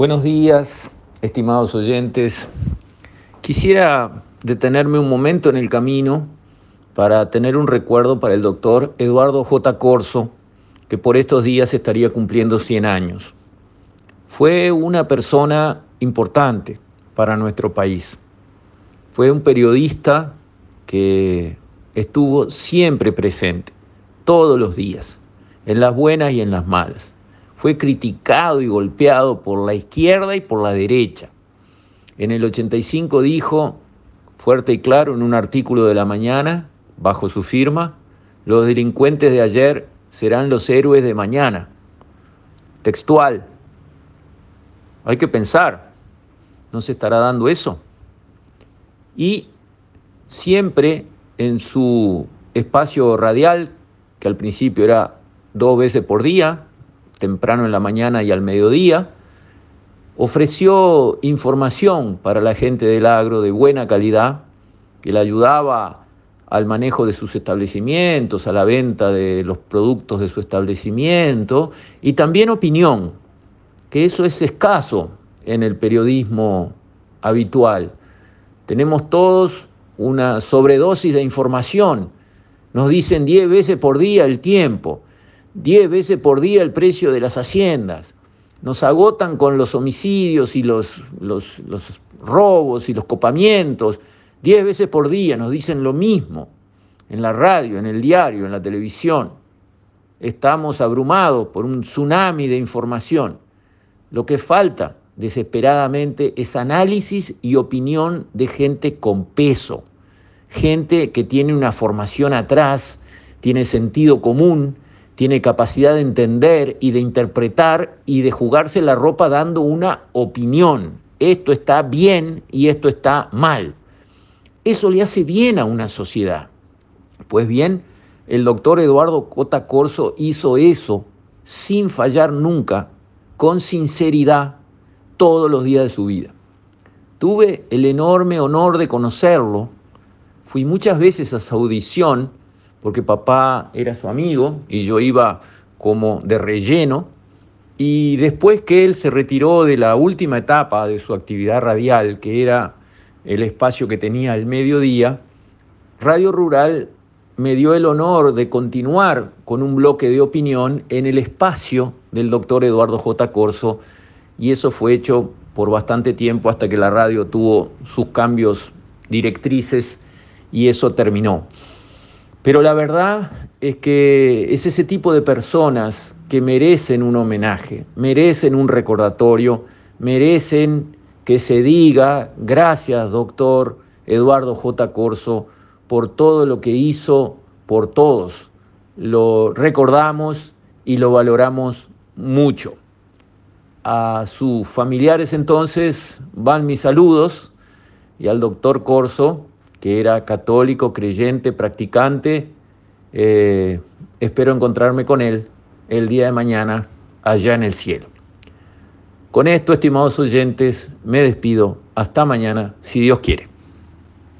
Buenos días, estimados oyentes. Quisiera detenerme un momento en el camino para tener un recuerdo para el doctor Eduardo J. Corso, que por estos días estaría cumpliendo 100 años. Fue una persona importante para nuestro país. Fue un periodista que estuvo siempre presente, todos los días, en las buenas y en las malas fue criticado y golpeado por la izquierda y por la derecha. En el 85 dijo, fuerte y claro, en un artículo de la mañana, bajo su firma, los delincuentes de ayer serán los héroes de mañana. Textual. Hay que pensar, ¿no se estará dando eso? Y siempre en su espacio radial, que al principio era dos veces por día, temprano en la mañana y al mediodía, ofreció información para la gente del agro de buena calidad, que le ayudaba al manejo de sus establecimientos, a la venta de los productos de su establecimiento, y también opinión, que eso es escaso en el periodismo habitual. Tenemos todos una sobredosis de información, nos dicen 10 veces por día el tiempo, 10 veces por día el precio de las haciendas. Nos agotan con los homicidios y los, los, robos y los copamientos. 10 veces por día nos dicen lo mismo en la radio, en el diario, en la televisión. Estamos abrumados por un tsunami de información. Lo que falta desesperadamente es análisis y opinión de gente con peso, gente que tiene una formación atrás, tiene sentido común, tiene capacidad de entender y de interpretar y de jugarse la ropa dando una opinión. Esto está bien y esto está mal. Eso le hace bien a una sociedad. Pues bien, el doctor Eduardo Cota Corso hizo eso sin fallar nunca, con sinceridad, todos los días de su vida. Tuve el enorme honor de conocerlo. Fui muchas veces a su audición porque papá era su amigo y yo iba como de relleno. Y después que él se retiró de la última etapa de su actividad radial, que era el espacio que tenía al mediodía, Radio Rural me dio el honor de continuar con un bloque de opinión en el espacio del doctor Eduardo J. Corso, y eso fue hecho por bastante tiempo hasta que la radio tuvo sus cambios directrices y eso terminó. Pero la verdad es que es ese tipo de personas que merecen un homenaje, merecen un recordatorio, merecen que se diga gracias, doctor Eduardo J. Corso, por todo lo que hizo por todos. Lo recordamos y lo valoramos mucho. A sus familiares entonces van mis saludos y al doctor Corso que era católico, creyente, practicante. Eh, espero encontrarme con él el día de mañana allá en el cielo. Con esto, estimados oyentes, me despido. Hasta mañana, si Dios quiere.